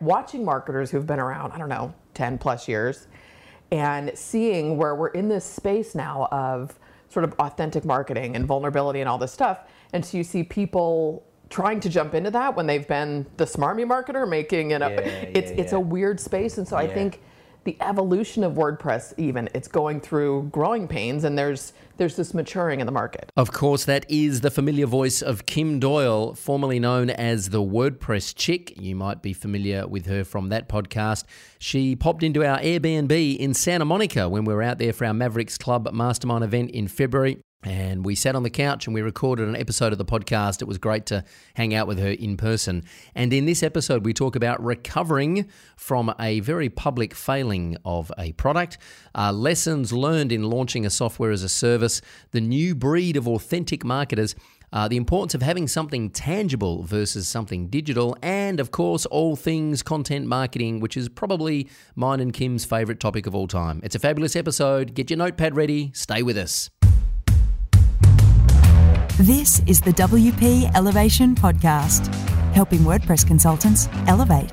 watching marketers who've been around, I don't know, 10 plus years, and seeing where we're in this space now of sort of authentic marketing and vulnerability and all this stuff. And so you see people trying to jump into that when they've been the smarmy marketer making it up. Yeah, it's yeah, it's a weird space. And so I think the evolution of WordPress even it's going through growing pains and there's there's this maturing in the market. Of course, that is the familiar voice of Kim Doyle, formerly known as the WordPress Chick. You might be familiar with her from that podcast. She popped into our Airbnb in Santa Monica when we were out there for our Mavericks Club Mastermind event in February. And we sat on the couch and we recorded an episode of the podcast. It was great to hang out with her in person. And in this episode, we talk about recovering from a very public failing of a product, uh, lessons learned in launching a software as a service, the new breed of authentic marketers. Uh, the importance of having something tangible versus something digital, and of course, all things content marketing, which is probably mine and Kim's favorite topic of all time. It's a fabulous episode. Get your notepad ready. Stay with us. This is the WP Elevation Podcast, helping WordPress consultants elevate.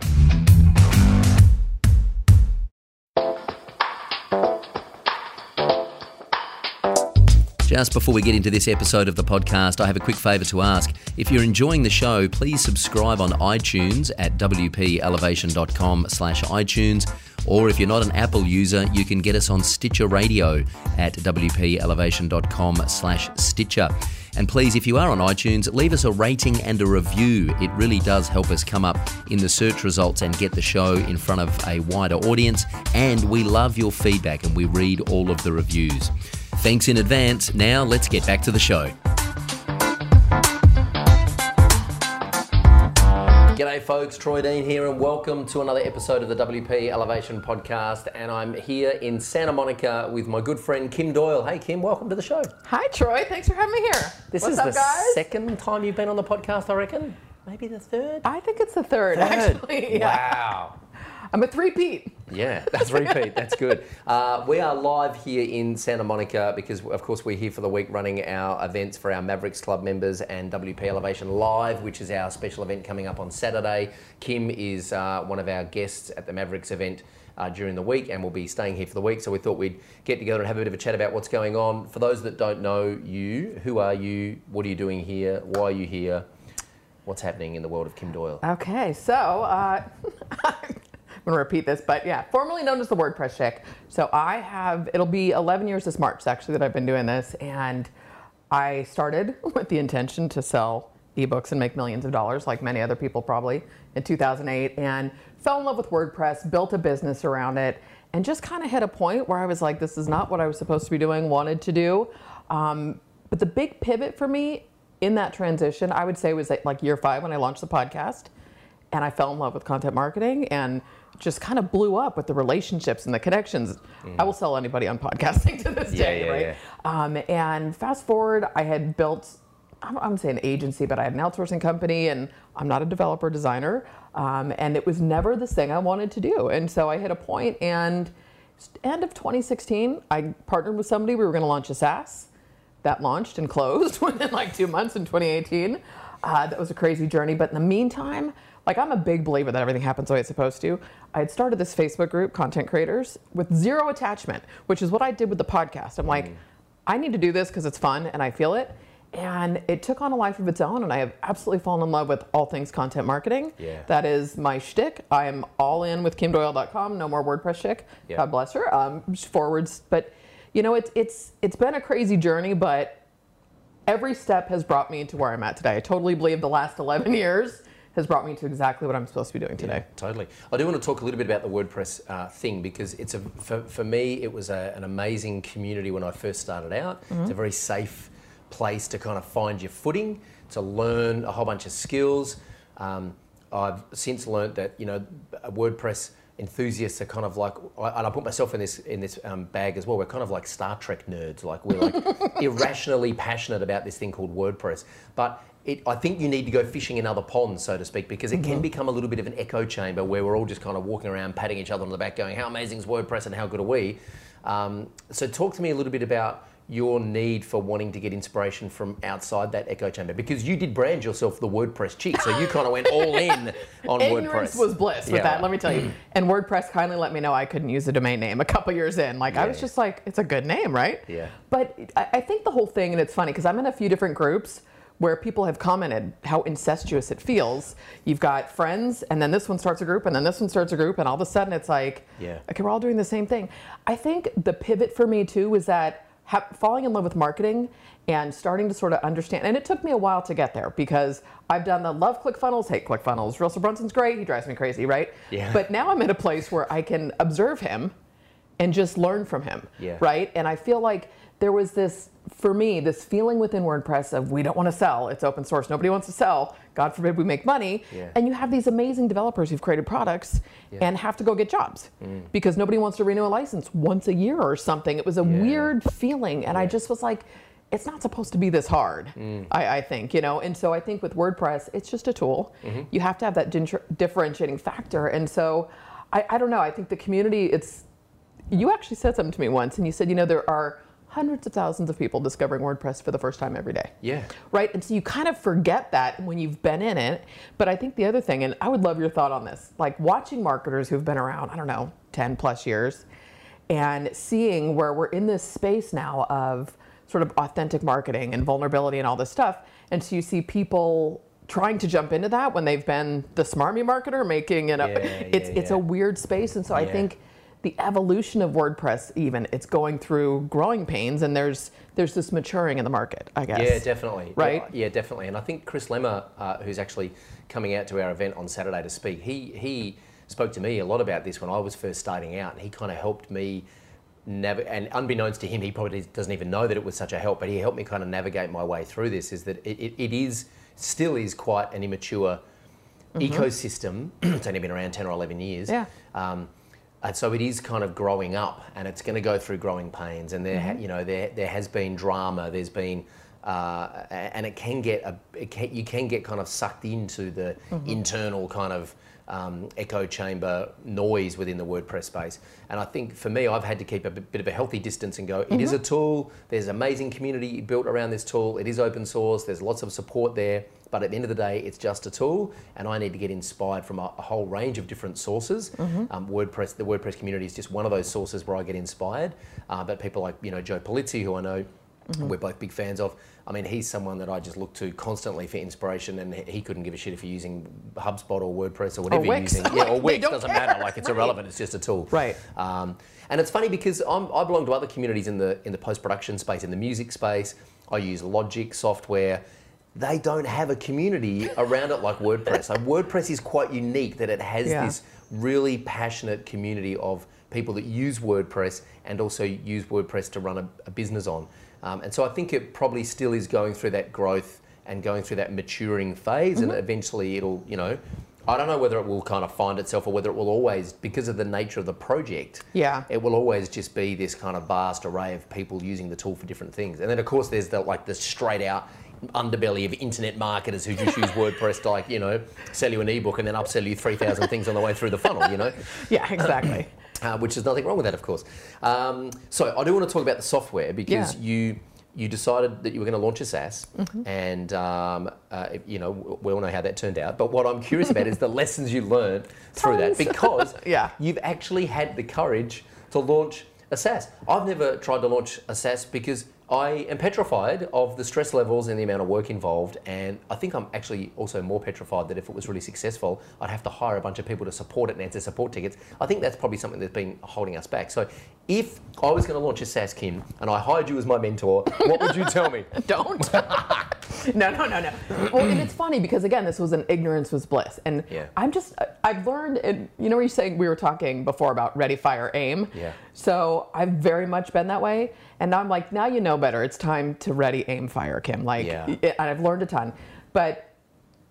Just before we get into this episode of the podcast, I have a quick favour to ask. If you're enjoying the show, please subscribe on iTunes at wpelevation.com slash iTunes. Or if you're not an Apple user, you can get us on Stitcher Radio at wpelevation.com slash Stitcher. And please, if you are on iTunes, leave us a rating and a review. It really does help us come up in the search results and get the show in front of a wider audience. And we love your feedback and we read all of the reviews. Thanks in advance. Now let's get back to the show. G'day, folks. Troy Dean here, and welcome to another episode of the WP Elevation Podcast. And I'm here in Santa Monica with my good friend Kim Doyle. Hey, Kim, welcome to the show. Hi Troy, thanks for having me here. This What's is up, the guys? second time you've been on the podcast, I reckon. Maybe the third. I think it's the third, Third. actually. Yeah. Wow. I'm a three-peat. Yeah, that's repeat. That's good. Uh, we are live here in Santa Monica because, of course, we're here for the week running our events for our Mavericks Club members and WP Elevation Live, which is our special event coming up on Saturday. Kim is uh, one of our guests at the Mavericks event. Uh, during the week, and we'll be staying here for the week. So we thought we'd get together and have a bit of a chat about what's going on. For those that don't know you, who are you? What are you doing here? Why are you here? What's happening in the world of Kim Doyle? Okay, so uh, I'm going to repeat this, but yeah, formerly known as the WordPress Chick. So I have, it'll be 11 years this March actually that I've been doing this, and I started with the intention to sell ebooks and make millions of dollars, like many other people probably, in 2008, and fell in love with WordPress, built a business around it, and just kind of hit a point where I was like, this is not what I was supposed to be doing, wanted to do. Um, but the big pivot for me in that transition, I would say, was like year five when I launched the podcast and I fell in love with content marketing and just kind of blew up with the relationships and the connections. I will sell anybody on podcasting to this Yeah, day, yeah, right? Um, and fast forward, I had built, I'm, I'm saying agency, but I had an outsourcing company and I'm not a developer designer. Um, and it was never this thing I wanted to do. And so I hit a point and end of 2016, I partnered with somebody. We were going to launch a SaaS that launched and closed within like two months in 2018. Uh, that was a crazy journey. But in the meantime, like I'm a big believer that everything happens the way it's supposed to. I had started this Facebook group, Content Creators, with zero attachment, which is what I did with the podcast. I'm like, I need to do this because it's fun and I feel it. And it took on a life of its own, and I have absolutely fallen in love with all things content marketing. Yeah. That is my shtick. I am all in with KimDoyle.com. No more WordPress chick. Yeah. God bless her. Um, forwards, but you know, it's it's it's been a crazy journey, but every step has brought me to where I'm at today. I totally believe the last 11 years has brought me to exactly what I'm supposed to be doing today. Totally. I do want to talk a little bit about the WordPress uh, thing because it's a for, for me it was a, an amazing community when I first started out. It's a very safe place to kind of find your footing, to learn a whole bunch of skills. Um, I've since learned that you know WordPress enthusiasts are kind of like, I- and I put myself in this in this um, bag as well. We're kind of like Star Trek nerds. Like we're like irrationally passionate about this thing called WordPress, but. It, I think you need to go fishing in other ponds, so to speak, because it can become a little bit of an echo chamber where we're all just kind of walking around, patting each other on the back, going, "How amazing is WordPress and how good are we?" Um, so, talk to me a little bit about your need for wanting to get inspiration from outside that echo chamber? Because you did brand yourself the WordPress chick, so you kind of went all in on Ignorance WordPress. was bliss with Yeah. that, let me tell you. And WordPress kindly let me know I couldn't use a domain name a couple years in. Like, I was Yeah. just like, it's a good name, right? Yeah. But I, I think the whole thing, and it's funny because I'm in a few different groups where people have commented how incestuous it feels. You've got friends, and then this one starts a group, and then this one starts a group, and all of a sudden it's like, Yeah. okay, we're all doing the same thing. I think the pivot for me too was that ha- falling in love with marketing and starting to sort of understand. And it took me a while to get there because I've done the love ClickFunnels, hate ClickFunnels. Russell Brunson's great; he drives me crazy, right? Yeah. But now I'm at a place where I can observe him and just learn from him, Yeah. right? And I feel like there was this, for me, this feeling within WordPress of we don't want to sell. It's open source. Nobody wants to sell. God forbid we make money. Yeah. And you have these amazing developers who've created products and have to go get jobs Mm. because nobody wants to renew a license once a year or something. It was a weird feeling. And I just was like, it's not supposed to be this hard, Mm. I, I think, you know? And so I think with WordPress, it's just a tool. Mm-hmm. You have to have that din- differentiating factor. And so I, I don't know. I think the community, it's, you actually said something to me once, and you said, you know, there are hundreds of thousands of people discovering WordPress for the first time every day. Yeah. Right? And so you kind of forget that when you've been in it. But I think the other thing, and I would love your thought on this, like watching marketers who've been around, I don't know, 10 plus years, and seeing where we're in this space now of sort of authentic marketing and vulnerability and all this stuff. And so you see people trying to jump into that when they've been the smarmy marketer making it up. Yeah, it's yeah, it's a weird space. And so I think the evolution of WordPress even it's going through growing pains and there's there's this maturing in the market, I guess. Yeah, definitely. Right? Yeah, definitely. And I think Chris Lema, uh, who's actually coming out to our event on Saturday to speak, he he spoke to me a lot about this when I was first starting out, and he kind of helped me. Nav- and unbeknownst to him, he probably doesn't even know that it was such a help, but he helped me kind of navigate my way through this. Is that it, it, it is still is quite an immature ecosystem. it's only been around ten or eleven years. Yeah. Um, and so it is kind of growing up, and it's going to go through growing pains. And there, ha- you know, there there has been drama. There's been, uh, and it can get a, it can, you can get kind of sucked into the internal kind of um, echo chamber noise within the WordPress space. And I think for me, I've had to keep a bit bit of a healthy distance and go. It is a tool. There's amazing community built around this tool. It is open source. There's lots of support there. But at the end of the day, it's just a tool, and I need to get inspired from a, a whole range of different sources. Um, WordPress, the WordPress community is just one of those sources where I get inspired. Uh, but people like you know Joe Polizzi, who I know we're both big fans of. I mean, he's someone that I just look to constantly for inspiration, and he couldn't give a shit if you're using HubSpot or WordPress or whatever you're using. Yeah, or Wix doesn't care. matter. Like it's Right. irrelevant. It's just a tool. Right. Um, and it's funny because I'm, I belong to other communities in the in the post production space, in the music space. I use Logic software. They don't have a community around it like WordPress. So WordPress is quite unique that it has Yeah. this really passionate community of people that use WordPress and also use WordPress to run a, a business on. Um, and so I think it probably still is going through that growth and going through that maturing phase, and eventually it'll, you know, I don't know whether it will kind of find itself or whether it will always, because of the nature of the project, Yeah. it will always just be this kind of vast array of people using the tool for different things. And then of course there's the like the straight out underbelly of internet marketers who just use WordPress to like, you know, sell you an ebook and then upsell you 3,000 things on the way through the funnel, you know? Yeah, exactly. uh, which is nothing wrong with that, of course. Um, so I do want to talk about the software because Yeah. you you decided that you were going to launch a SaaS, Mm-hmm. and um, uh, you know we all know how that turned out. But what I'm curious about is the lessons you learned through that because Yeah. you've actually had the courage to launch a SaaS. I've never tried to launch a SaaS because I am petrified of the stress levels and the amount of work involved. And I think I'm actually also more petrified that if it was really successful, I'd have to hire a bunch of people to support it and answer support tickets. I think that's probably something that's been holding us back. So if I was going to launch a SaaS, Kim, and I hired you as my mentor, what would you tell me? Don't. no, no, no, no. Well, and it's funny because again, this was an ignorance was bliss, and Yeah. I'm just I've learned. And you know, where you're saying we were talking before about ready, fire, aim. Yeah. So I've very much been that way, and now I'm like, now you know better. It's time to ready, aim, fire, Kim. Like, Yeah. and I've learned a ton, but.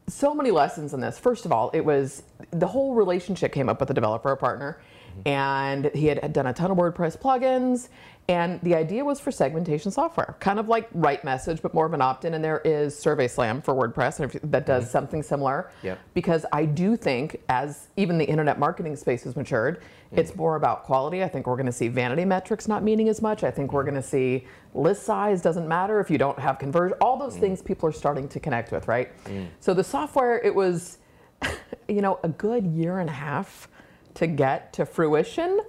So many lessons in this. First of all, it was the whole relationship came up with a developer, partner, mm-hmm. and he had, had done a ton of WordPress plugins, And the idea was for segmentation software, kind of like Right Message, but more of an opt in. And there is Survey Slam for WordPress and that does mm-hmm. something similar. Yep. Because I do think, as even the internet marketing space has matured, mm-hmm. it's more about quality. I think we're going to see vanity metrics not meaning as much. I think we're mm-hmm. going to see list size doesn't matter if you don't have conversion. All those things people are starting to connect with, right? Mm. So the software, it was, you know, a good year and a half to get to fruition.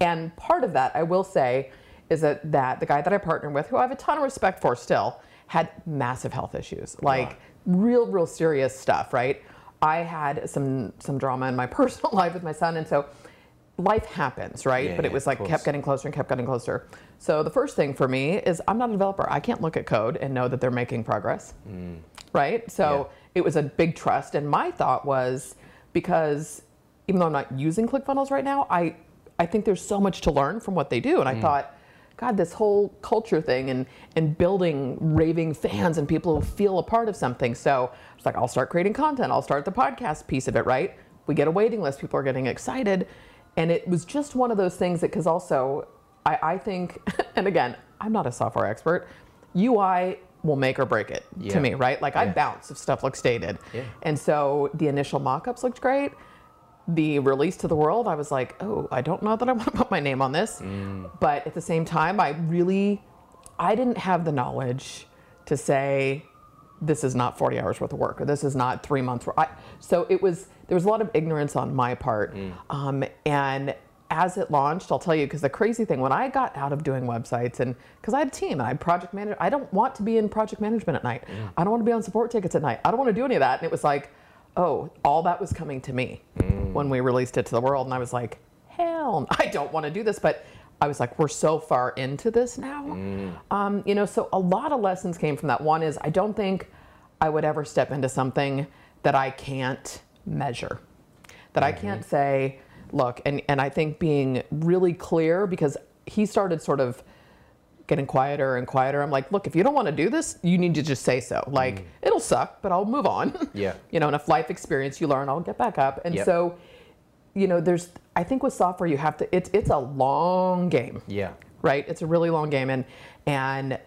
And part of that, I will say, is that, that the guy that I partnered with, who I have a ton of respect for still, had massive health issues, like real, real serious stuff, right? I had some some drama in my personal life with my son, and so life happens, right? Yeah, but it was like kept getting closer and kept getting closer. So the first thing for me is I'm not a developer. I can't look at code and know that they're making progress, mm. right? So it was a big trust, and my thought was because even though I'm not using ClickFunnels right now, I I think there's so much to learn from what they do, and I mm. thought. God, this whole culture thing and, and building raving fans and people who feel a part of something. So it's like, I'll start creating content. I'll start the podcast piece of it, right? We get a waiting list. People are getting excited. And it was just one of those things that, because also, I, I think, and again, I'm not a software expert, UI will make or break it Yeah. to me, right? Like I bounce if stuff looks dated. Yeah. And so the initial mock ups looked great the release to the world, I was like, oh, I don't know that I want to put my name on this. Mm. But at the same time, I really, I didn't have the knowledge to say, this is not 40 hours worth of work or this is not three months. worth. I, so it was, there was a lot of ignorance on my part. Mm. Um, and as it launched, I'll tell you, because the crazy thing, when I got out of doing websites and because I had a team and I had project manager, I don't want to be in project management at night. Mm. I don't want to be on support tickets at night. I don't want to do any of that. And it was like, oh, all that was coming to me when we released it to the world. And I was like, hell, I don't want to do this. But I was like, we're so far into this now. Um, you know, so a lot of lessons came from that. One is I don't think I would ever step into something that I can't measure, that I can't say, look, and, and I think being really clear because he started sort of getting quieter and quieter. I'm like, look, if you don't want to do this, you need to just say so. Like, mm. it'll suck, but I'll move on. Yeah. you know, enough life experience you learn, I'll get back up. And Yep. so, you know, there's, I think with software, you have to, it's, it's a long game, Yeah. right? It's a really long game. And, and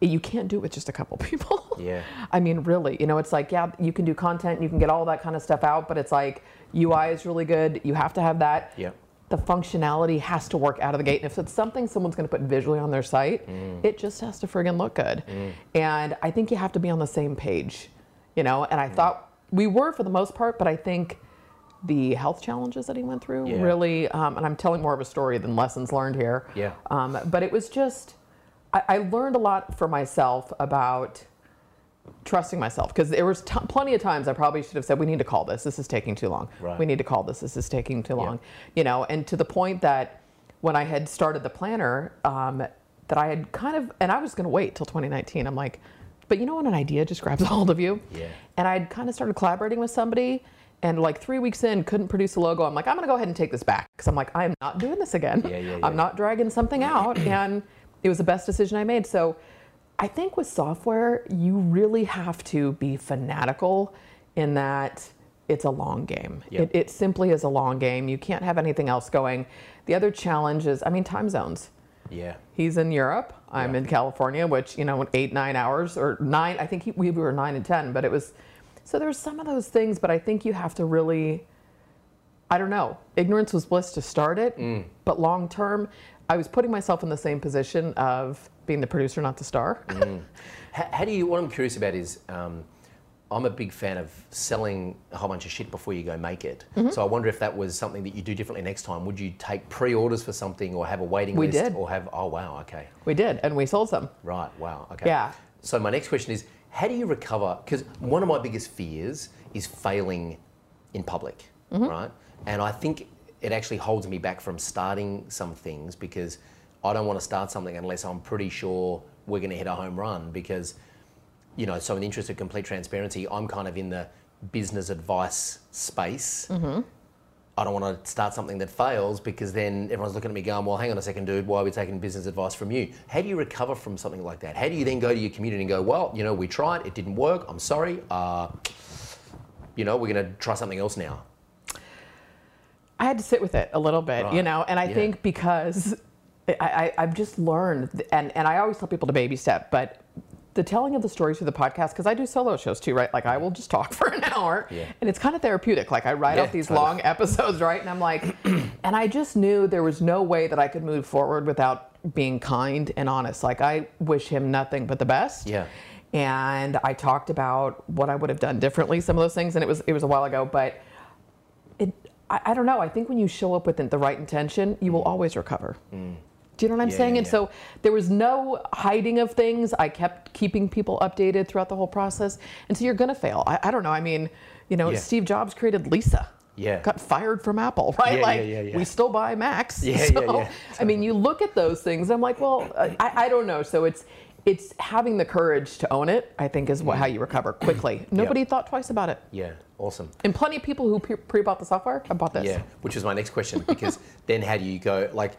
you can't do it with just a couple people. Yeah. I mean, really, you know, it's like, yeah, you can do content, you can get all that kind of stuff out, but it's like UI is really good. You have to have that. Yep. The functionality has to work out of the gate. And if it's something someone's going to put visually on their site, it just has to friggin' look good. And I think you have to be on the same page, you know. And I thought we were for the most part, but I think the health challenges that he went through Yeah. really, um, and I'm telling more of a story than lessons learned here. Yeah. Um, but it was just, I, I learned a lot for myself about trusting myself because there was t- plenty of times I probably should have said, "We need to call this. This is taking too long. Right. We need to call this. This is taking too Yeah. long." You know, and to the point that when I had started the planner, um, that I had kind of, and I was going to wait till 2019. I'm like, but you know when an idea just grabs a hold of you, Yeah. and I'd kind of started collaborating with somebody. And like three weeks in, couldn't produce a logo. I'm like, I'm gonna go ahead and take this back because I'm like, I am not doing this again. Yeah, yeah, yeah. I'm not dragging something out, and it was the best decision I made. So I think with software, you really have to be fanatical in that it's a long game. Yep. It, it simply is a long game. You can't have anything else going. The other challenge is, I mean, time zones. Yeah. He's in Europe. I'm Yeah. in California, which you know, eight nine hours or nine. I think he, we were nine and ten, but it was. So there's some of those things, but I think you have to really. I don't know. Ignorance was bliss to start it, Mm. but long term, I was putting myself in the same position of being the producer, not the star. How, how do you? What I'm curious about is, um, I'm a big fan of selling a whole bunch of shit before you go make it. Mm-hmm. So I wonder if that was something that you do differently next time. Would you take pre-orders for something, or have a waiting We list, did. or have? Oh wow, okay, we did, and we sold some. right, wow, okay. Yeah. So my next question is, how do you recover? Because one of my biggest fears is failing in public, Mm-hmm. right? And I think it actually holds me back from starting some things because I don't want to start something unless I'm pretty sure we're going to hit a home run. Because, you know, so in the interest of complete transparency, I'm kind of in the business advice space. Mm-hmm. I don't want to start something that fails because then everyone's looking at me going, well, hang on a second, dude, why are we taking business advice from you? How do you recover from something like that? How do you then go to your community and go, well, you know, we tried, it didn't work, I'm sorry, uh, you know, we're going to try something else now? I had to sit with it a little bit, you know, and I Yeah. think because I, I, I've just learned, and, and I always tell people to baby step, but the telling of the stories through the podcast, because I do solo shows too, right? Like I will just talk for an hour Yeah. and it's kind of therapeutic. Like I write Yeah, out these long episodes, right? And I'm like, and I just knew there was no way that I could move forward without being kind and honest. Like I wish him nothing but the best. Yeah. And I talked about what I would have done differently, some of those things, and it was it was a while ago, but it I, I don't know. I think when you show up with the right intention, you will mm. always recover. Mm. Do you know what I'm Mm. Yeah, saying? yeah, and yeah. so there was no hiding of things. I kept keeping people updated throughout the whole process. And so you're going to fail. I, I don't know. I mean, you know. Steve Jobs created Lisa. Yeah. Got fired from Apple, right? Yeah, like, yeah, yeah, yeah. we still buy Macs. Yeah, so, yeah, yeah. I mean, you look at those things, I'm like, well, I, I don't know. So it's, it's having the courage to own it, I think, is what, how you recover quickly. Nobody thought twice about it. Yeah, awesome. And plenty of people who pre- pre-bought the software have bought this. Yeah, which is my next question because then how do you go like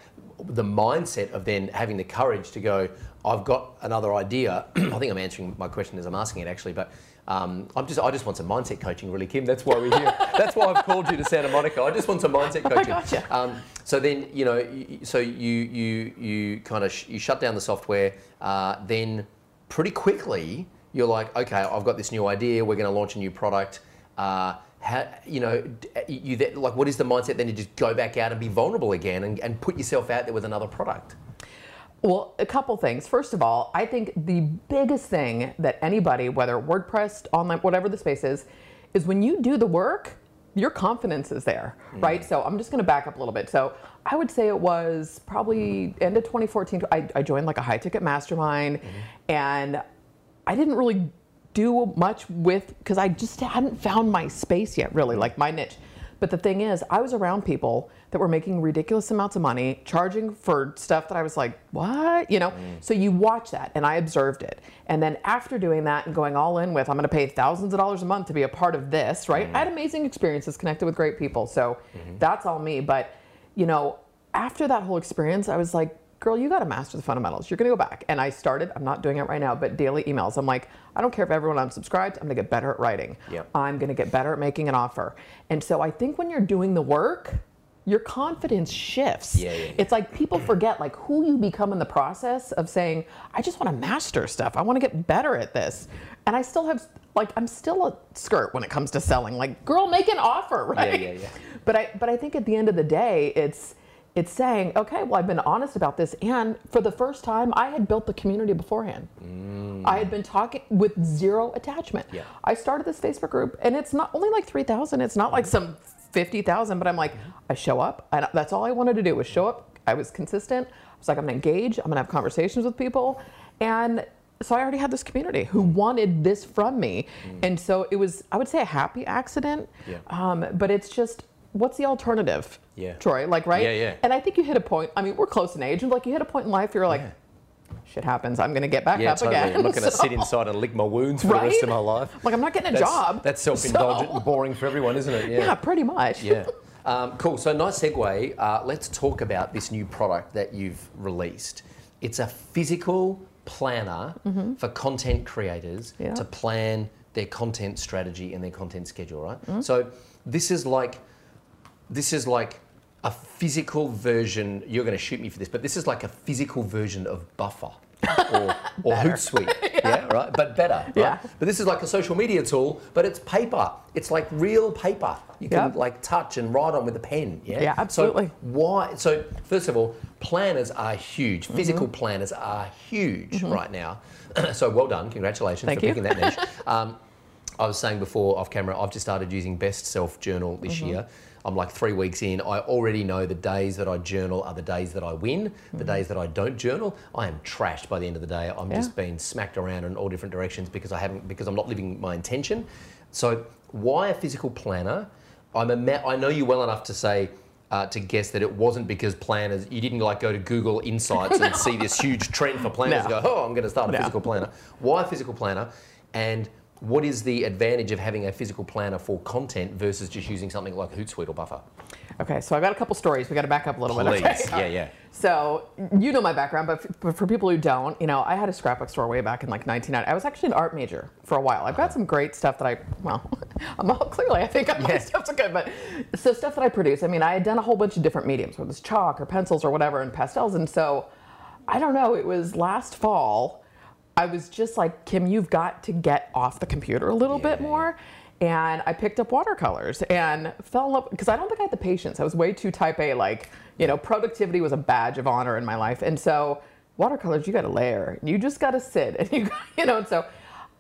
the mindset of then having the courage to go? I've got another idea. I think I'm answering my question as I'm asking it actually, but um, I'm just I just want some mindset coaching, really, Kim. That's why we're here. That's why I've called you to Santa Monica. I just want some mindset coaching. gotcha. Um, so then you know, you, so you you you kind of sh- you shut down the software. Uh, then pretty quickly you're like, okay, I've got this new idea. We're going to launch a new product. Uh, how, you know, uh, you that, like, what is the mindset then to just go back out and be vulnerable again and, and put yourself out there with another product? Well, a couple things. First of all, I think the biggest thing that anybody, whether WordPress, online, whatever the space is, is when you do the work, your confidence is there, mm. right? So I'm just going to back up a little bit. So I would say it was probably end of 2014. I, I joined like a high ticket mastermind, mm-hmm. and I didn't really do much with because I just hadn't found my space yet, really, like my niche. But the thing is, I was around people that were making ridiculous amounts of money, charging for stuff that I was like, what? You know? Mm. So you watch that, and I observed it. And then after doing that and going all in with, I'm going to pay thousands of dollars a month to be a part of this, right? Mm. I had amazing experiences, connected with great people. So mm-hmm. that's all me. But, you know, after that whole experience, I was like, girl, you got to master the fundamentals. You're going to go back. And I started, I'm not doing it right now, but daily emails. I'm like, I don't care if everyone unsubscribes, I'm going to get better at writing. Yep. I'm going to get better at making an offer. And so I think when you're doing the work, your confidence shifts. Yeah, yeah, yeah. It's like people forget like who you become in the process of saying, I just want to master stuff. I want to get better at this. And I still have like I'm still a skirt when it comes to selling. Like, girl, make an offer, right? yeah, yeah. But I but I think at the end of the day, it's it's saying, okay, well, I've been honest about this, and for the first time, I had built the community beforehand. Mm. I had been talking with zero attachment. Yeah. I started this Facebook group, and it's not only like three thousand. It's not like mm-hmm. some fifty thousand, but I'm like, mm-hmm. I show up, and that's all I wanted to do was show up. I was consistent. I was like, I'm gonna engage. I'm gonna have conversations with people, and so I already had this community who mm-hmm. wanted this from me, mm. and so it was, I would say, a happy accident. Yeah. Um, but it's just, what's the alternative? Yeah. Troy, like, right? Yeah, yeah. And I think you hit a point. I mean, we're close in age, and like you hit a point in life, you're like, shit happens. I'm gonna get back Yeah, up totally. again. I'm not going to So- sit inside and lick my wounds for the rest of my life. Like I'm not getting a That's, job. That's self-indulgent So- and boring for everyone, isn't it? Yeah, pretty much. Yeah. Um, cool. So nice segue. Uh, let's talk about this new product that you've released. It's a physical planner for content creators Mm-hmm. Yeah. to plan their content strategy and their content schedule. Right. Mm-hmm. So this is like this is like a physical version. You're going to shoot me for this, but this is like a physical version of Buffer or, or Hootsuite. yeah. right. But better. Right? Yeah. But this is like a social media tool, but it's paper. It's like real paper. You can Yep. like touch and write on with a pen. Yeah. Yeah, absolutely. So why? So first of all, planners are huge. Mm-hmm. Physical planners are huge right now. so well done. Congratulations Thank for you. picking that niche. Um, I was saying before off camera, I've just started using Best Self Journal this Mm-hmm. year. I'm like three weeks in. I already know the days that I journal are the days that I win. The Mm-hmm. days that I don't journal, I am trashed by the end of the day. I'm Yeah. just being smacked around in all different directions because I haven't because I'm not living my intention. So why a physical planner? I'm a I know you well enough to say. Uh, to guess that it wasn't because planners, you didn't like go to Google Insights and see this huge trend for planners No. and go, oh, I'm going to start a No. physical planner. Why a physical planner? And what is the advantage of having a physical planner for content versus just using something like Hootsuite or Buffer? Okay, so I've got a couple stories. We got to back up a little Please, bit. Okay? yeah, yeah. So you know my background, but f- but for people who don't, you know, I had a scrapbook store way back in like 1990. I was actually an art major for a while. I've got some great stuff that I, well, I'm all clearly I think my Yeah. stuff's good, but so stuff that I produce. I mean, I had done a whole bunch of different mediums, whether it's chalk or pencils or whatever, and pastels, and so I don't know. It was last fall. I was just like, Kim, you've got to get off the computer a little bit more. And I picked up watercolors and fell in love because I don't think I had the patience. I was way too type A. Like, you know, productivity was a badge of honor in my life. And so, watercolors, you got to layer. You just got to sit. And you, you know, and so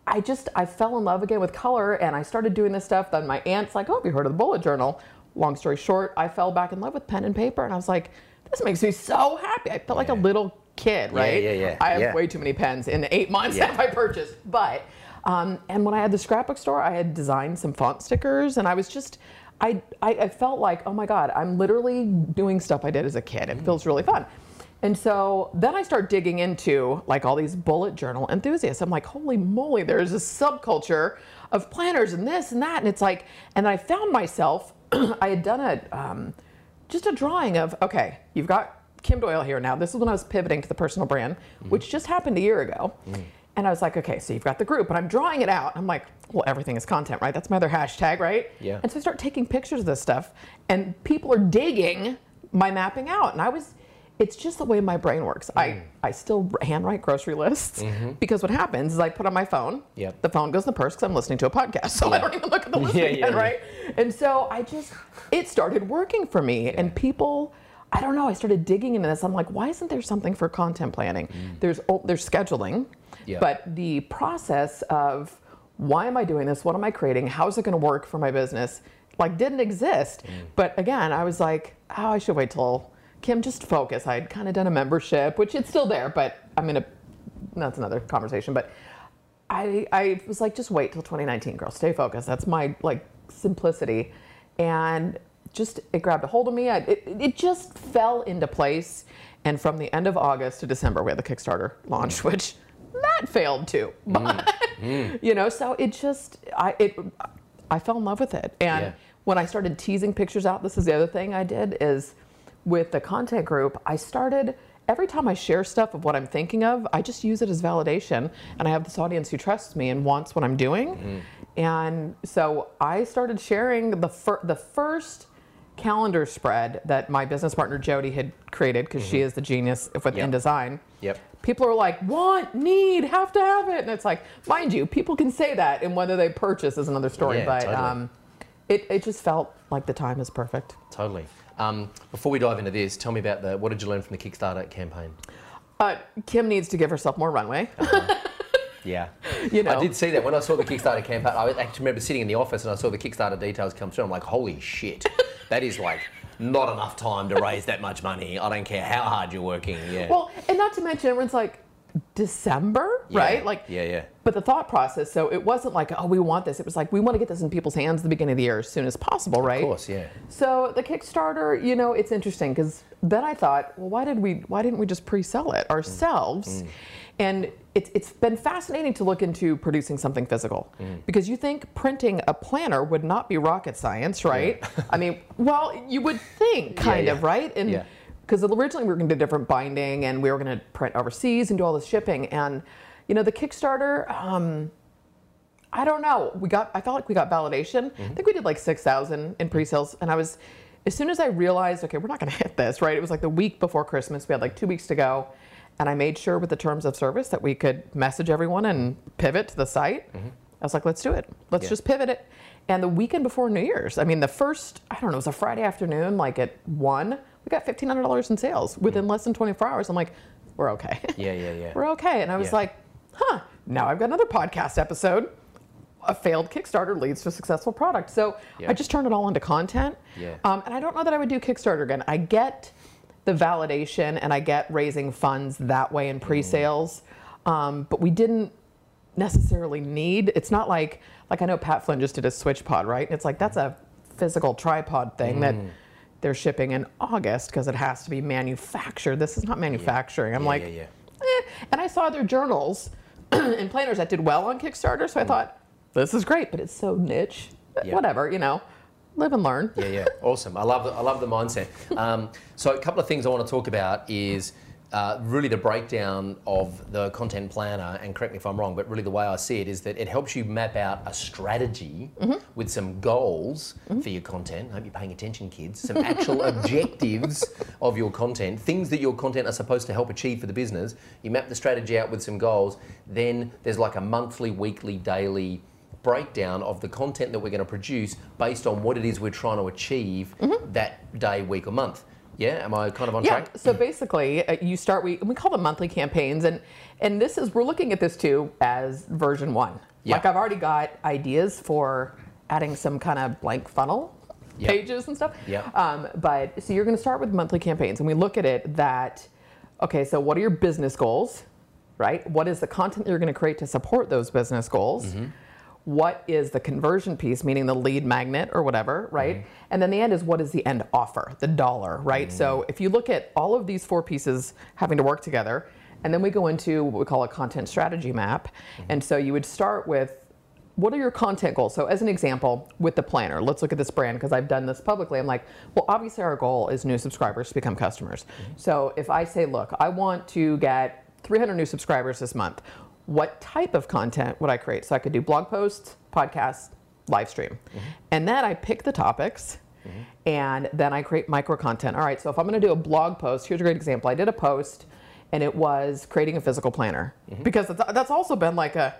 I just, I fell in love again with color and I started doing this stuff. Then my aunt's like, oh, have you heard of the bullet journal? Long story short, I fell back in love with pen and paper. And I was like, this makes me so happy. I felt like a little kid, right? yeah, yeah, I have yeah. way too many pens in the eight months Yeah. that I purchased. But um, and when I had the scrapbook store, I had designed some font stickers, and I was just, I, I, I felt like, oh my god, I'm literally doing stuff I did as a kid. It feels really fun. And so then I start digging into like all these bullet journal enthusiasts. I'm like, holy moly, there's a subculture of planners and this and that, and it's like, and I found myself, I had done a, um, just a drawing of, okay, you've got Kim Doyle here now. This is when I was pivoting to the personal brand, mm-hmm. which just happened a year ago. Mm-hmm. And I was like, okay, so you've got the group, and I'm drawing it out. I'm like, well, everything is content, right? That's my other hashtag, right? Yeah. And so I start taking pictures of this stuff, and people are digging my mapping out. And I was, it's just the way my brain works. I, mm. I still handwrite grocery lists mm-hmm. because what happens is I put on my phone, Yep. the phone goes in the purse because I'm listening to a podcast, so I don't even look at the list Yeah, again, yeah, yeah. right? And so I just, it started working for me, and people. I don't know. I started digging into this. I'm like, why isn't there something for content planning? Mm. There's oh, there's scheduling, Yeah. but the process of why am I doing this? What am I creating? How is it going to work for my business? Like didn't exist. Mm. But again, I was like, oh, I should wait till Kim just focus. I'd kind of done a membership, which it's still there, but I'm gonna. That's another conversation. But I I was like, just wait till 2019, girl. Stay focused. That's my like simplicity, and just it grabbed a hold of me. I, it it just fell into place. And from the end of August to December, we had the Kickstarter launch, which that failed too. Mm. But mm. you know, so it just I it I fell in love with it. And Yeah. when I started teasing pictures out, this is the other thing I did is with the content group, I started every time I share stuff of what I'm thinking of, I just use it as validation. And I have this audience who trusts me and wants what I'm doing. Mm. And so I started sharing the fir- the first calendar spread that my business partner Jody had created because she is the genius with Yep. InDesign. Yep. People are like, want, need, have to have it. And it's like, mind you, people can say that, and whether they purchase is another story. Yeah, but totally. um, it, it just felt like the time is perfect. Totally. Um, before we dive into this, tell me about the what did you learn from the Kickstarter campaign? Uh, Kim needs to give herself more runway. Yeah. You know. I did see that when I saw the Kickstarter campaign. I actually remember sitting in the office and I saw the Kickstarter details come through. I'm like, holy shit, that is like not enough time to raise that much money. I don't care how hard you're working. Yeah. well, and not to mention, everyone's like, December, Yeah. right? Like, Yeah, yeah. But the thought process, so it wasn't like, oh, we want this. It was like, we want to get this in people's hands at the beginning of the year as soon as possible, right? of course, yeah. So the Kickstarter, you know, it's interesting because then I thought, well, why did we? Why didn't we just pre-sell it ourselves? Mm. And it's it's been fascinating to look into producing something physical Mm. because you think printing a planner would not be rocket science, right? I mean, well, you would think, kind yeah. of, right? And Yeah. because originally we were going to do different binding and we were going to print overseas and do all this shipping and you know the Kickstarter. Um, I don't know. We got. I felt like we got validation. I think we did like six thousand in pre-sales, and I was. As soon as I realized, okay, we're not going to hit this, right? It was like the week before Christmas. We had like two weeks to go, and I made sure with the terms of service that we could message everyone and pivot to the site. I was like, let's do it. Let's Yeah. just pivot it. And the weekend before New Year's, I mean, the first, I don't know, it was a Friday afternoon, like at one, we got fifteen hundred dollars in sales within less than twenty four hours. I'm like, we're okay. Yeah, yeah, yeah. we're okay. And I was Yeah. like, huh, now I've got another podcast episode. A failed Kickstarter leads to a successful product. So Yeah. I just turned it all into content. Yeah. Um, and I don't know that I would do Kickstarter again. I get the validation and I get raising funds that way in pre sales. Um, but we didn't necessarily need. It's not like like I know Pat Flynn just did a Switch Pod, right? It's like that's a physical tripod thing that Mm. they're shipping in August because it has to be manufactured. This is not manufacturing. I'm Yeah, like, yeah, yeah. eh. and I saw their journals and planners that did well on Kickstarter, Mm. so I thought this is great, but it's so niche. Yeah. Whatever, you know, live and learn. Yeah, yeah, awesome. I love the, I love the mindset. Um, so a couple of things I want to talk about is uh, really the breakdown of the content planner, and correct me if I'm wrong, but really the way I see it is that it helps you map out a strategy with some goals for your content. I hope you're paying attention, kids. Some actual objectives of your content, things that your content are supposed to help achieve for the business. You map the strategy out with some goals. Then there's like a monthly, weekly, daily breakdown of the content that we're going to produce based on what it is we're trying to achieve that day, week, or month. Yeah, am I kind of on Yeah. track? So basically, uh, you start. We we call them monthly campaigns, and and this is we're looking at this too as version one. Yeah. Like I've already got ideas for adding some kind of blank funnel pages and stuff. Yeah. Um, but so you're going to start with monthly campaigns, and we look at it that okay. So what are your business goals? Right. What is the content you're going to create to support those business goals? Mm-hmm. What is the conversion piece, meaning the lead magnet or whatever, right? Mm-hmm. And then the end is what is the end offer, the dollar, right? So mm-hmm. if you look at all of these four pieces having to work together, and then we go into what we call a content strategy map. Mm-hmm. And so you would start with what are your content goals? So, as an example, with the planner, let's look at this brand because I've done this publicly. I'm like, well, obviously, our goal is new subscribers to become customers. Mm-hmm. So, if I say, look, I want to get 300 new subscribers this month, what type of content would I create? So, I could do blog posts, podcasts, live stream. Mm-hmm. And then I pick the topics mm-hmm. and then I create micro content. All right, so if I'm going to do a blog post, here's a great example. I did a post and it was creating a physical planner mm-hmm. because that's, that's also been like a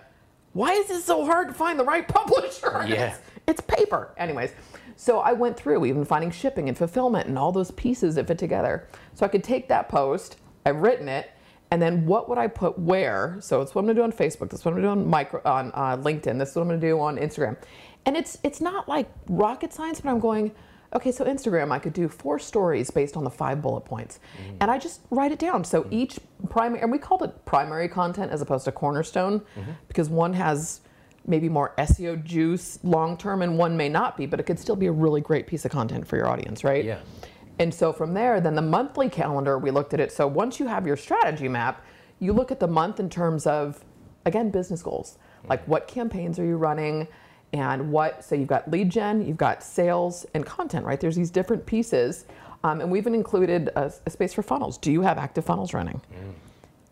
why is it so hard to find the right publisher? Yeah. It's, it's paper. Anyways, so I went through even finding shipping and fulfillment and all those pieces that fit together. So I could take that post, I've written it, and then what would I put where? So it's what I'm gonna do on Facebook. That's what I'm gonna do on micro on uh, LinkedIn. This is what I'm gonna do on Instagram. And it's it's not like rocket science, but I'm going. Okay, so Instagram, I could do four stories based on the five bullet points, mm. and I just write it down. So mm. each primary, and we called it primary content as opposed to cornerstone, mm-hmm. because one has maybe more SEO juice long term, and one may not be, but it could still be a really great piece of content for your audience, right? Yeah. And so from there, then the monthly calendar, we looked at it. So once you have your strategy map, you look at the month in terms of, again, business goals. Like what campaigns are you running and what, so you've got lead gen, you've got sales and content, right? There's these different pieces. Um, and we even included a, a space for funnels. Do you have active funnels running?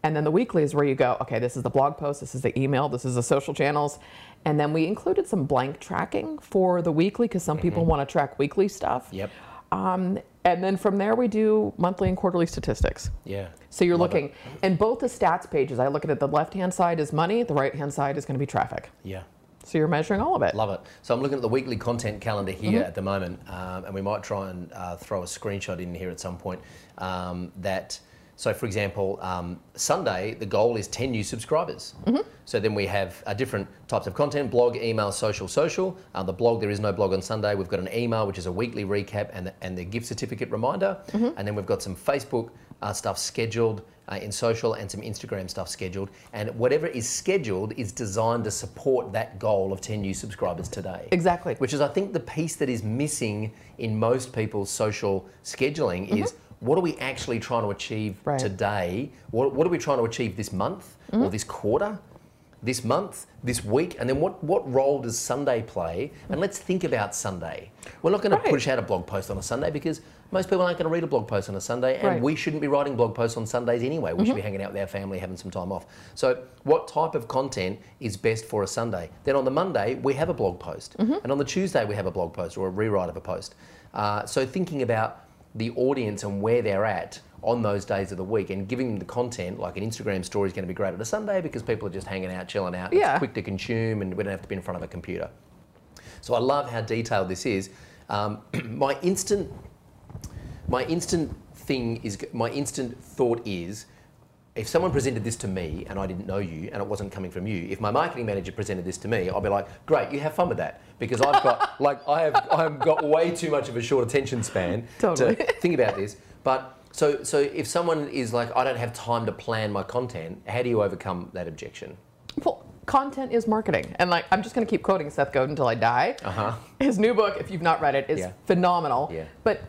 And then the weekly is where you go, okay, this is the blog post, this is the email, this is the social channels. And then we included some blank tracking for the weekly because some people want to track weekly stuff. Yep. Um, and then from there, we do monthly and quarterly statistics. Yeah. So you're Love it. looking, and both the stats pages, I look at it, the left hand side is money, the right hand side is going to be traffic. Yeah. So you're measuring all of it. Love it. So I'm looking at the weekly content calendar here Mm-hmm. at the moment, um, and we might try and uh, throw a screenshot in here at some point. Um, that so, for example, um, Sunday the goal is 10 new subscribers. Mm-hmm. So then we have uh, different types of content: blog, email, social, social. Uh, the blog there is no blog on Sunday. We've got an email which is a weekly recap and the, and the gift certificate reminder, Mm-hmm. and then we've got some Facebook uh, stuff scheduled uh, in social and some Instagram stuff scheduled. And whatever is scheduled is designed to support that goal of 10 new subscribers today. Exactly. Which is, I think, the piece that is missing in most people's social scheduling is what are we actually trying to achieve Mm-hmm. Right. today? What, what are we trying to achieve this month Mm-hmm. or this quarter? This month, this week, and then what, what role does Sunday play? And let's think about Sunday. We're not going to push out a blog post on a Sunday because most people aren't going to read a blog post on a Sunday, and Right. Mm-hmm. we shouldn't be writing blog posts on Sundays anyway. We should be hanging out with our family, having some time off. So, what type of content is best for a Sunday? Then on the Monday, we have a blog post, Mm-hmm. and on the Tuesday, we have a blog post or a rewrite of a post. Uh, so, thinking about the audience and where they're at on those days of the week and giving them the content, like an Instagram story is going to be great on a Sunday because people are just hanging out, chilling out. Yeah. It's quick to consume, and we don't have to be in front of a computer. So I love how detailed this is. Um, my instant, my instant thing is, my instant thought is, if someone presented this to me and I didn't know you and it wasn't coming from you, if my marketing manager presented this to me, I'd be like, great, you have fun with that because I've got like I have I've got way too much of a short attention span Totally. to think about this. But so so if someone is like, I don't have time to plan my content, how do you overcome that objection? Well, content is marketing. And like, I'm just going to keep quoting Seth Godin until I die. Uh-huh. His new book, if you've not read it, is Yeah. phenomenal. Yeah. But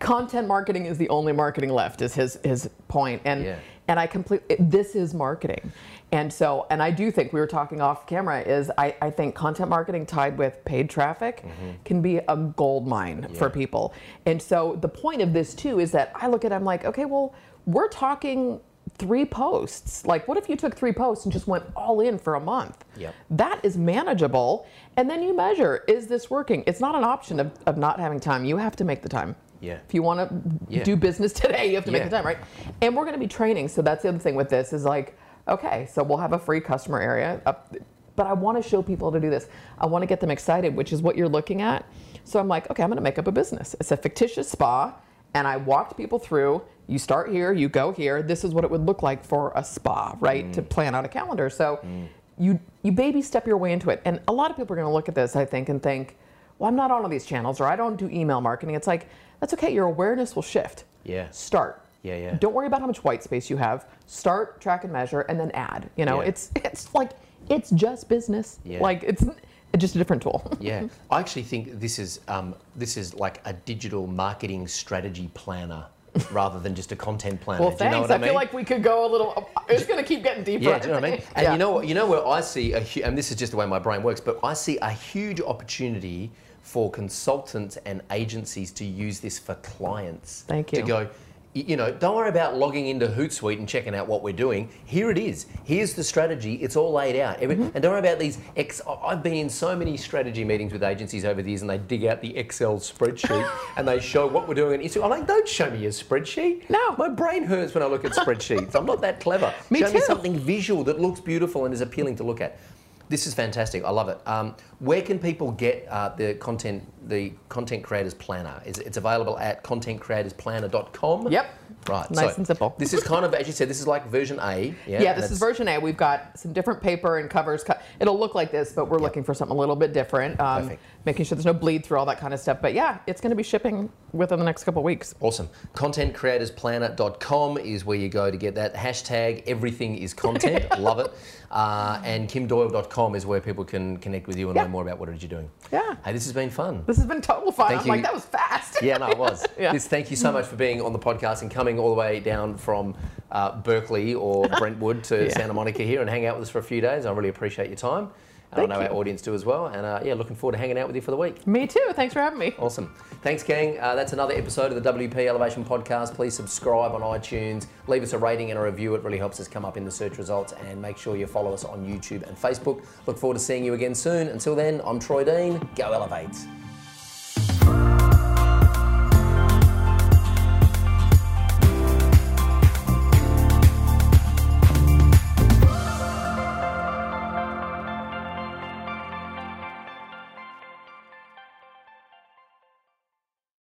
content marketing is the only marketing left, is his his point. And Yeah. And I completely, this is marketing. And so, and I do think we were talking off camera is I, I think content marketing tied with paid traffic mm-hmm. can be a gold mine for people. And so the point of this too is that I look at it, I'm like, okay, well, we're talking three posts. Like, what if you took three posts and just went all in for a month? Yep. That is manageable. And then you measure, is this working? It's not an option of, of not having time. You have to make the time. Yeah. If you want to Yeah. do business today, you have to make Yeah. the time, right? And we're going to be training. So that's the other thing with this is like, okay, so we'll have a free customer area. Up, but I want to show people to do this. I want to get them excited, which is what you're looking at. So I'm like, okay, I'm going to make up a business. It's a fictitious spa. And I walked people through. You start here, you go here. This is what it would look like for a spa, right? To mm. plan out a calendar. So mm. you you baby step your way into it. And a lot of people are going to look at this, I think, and think, well, I'm not on all these channels, or I don't do email marketing. It's like that's okay. Your awareness will shift. Yeah. Start. Yeah, yeah. Don't worry about how much white space you have. Start, track, and measure, and then add. You know, Yeah. it's it's like it's just business. Yeah. Like it's just a different tool. Yeah, I actually think this is um, this is like a digital marketing strategy planner rather than just a content planner. Well, Do you thanks. know what I, I, mean? feel like we could go a little. It's going to keep getting deeper. Yeah, do you know what I mean? And Yeah. you know what? You know where I see a and this is just the way my brain works, but I see a huge opportunity for consultants and agencies to use this for clients. Thank you. To go. You know, don't worry about logging into Hootsuite and checking out what we're doing. Here it is. Here's the strategy. It's all laid out. Every, Mm-hmm. And don't worry about these. Ex- I've been in so many strategy meetings with agencies over the years, and they dig out the Excel spreadsheet and they show what we're doing. I'm like, don't show me your spreadsheet. No. my brain hurts when I look at spreadsheets. I'm not that clever. Me show me something visual that looks beautiful and is appealing to look at. This is fantastic. I love it. Um, where can people get uh, the content, the content creators planner? Is it's available at contentcreatorsplanner.com. Yep. Right. Nice so and simple. This is kind of, as you said, this is like version A. Yeah. Yeah, this is version A. We've got some different paper and covers. It'll look like this, but we're looking for something a little bit different. Um, Perfect. Making sure there's no bleed through all that kind of stuff. But yeah, it's going to be shipping within the next couple of weeks. Awesome. ContentCreatorsPlanner.com is where you go to get that. Hashtag everything is content. Love it. Uh, and KimDoyle.com is where people can connect with you and Yeah. learn more about what it is you're doing. Yeah. Hey, this has been fun. This has been total fun. Thank I'm you. like, that was fast. Yeah, no, it was. Yeah. Liz, thank you so much for being on the podcast and coming all the way down from uh, Berkeley or Brentwood to Yeah. Santa Monica here and hang out with us for a few days. I really appreciate your time. And Thank I know you. our audience do as well. And uh, yeah, looking forward to hanging out with you for the week. Me too. Thanks for having me. Awesome. Thanks, gang. Uh, that's another episode of the WP Elevation Podcast. Please subscribe on iTunes. Leave us a rating and a review. It really helps us come up in the search results. And make sure you follow us on YouTube and Facebook. Look forward to seeing you again soon. Until then, I'm Troy Dean. Go Elevate.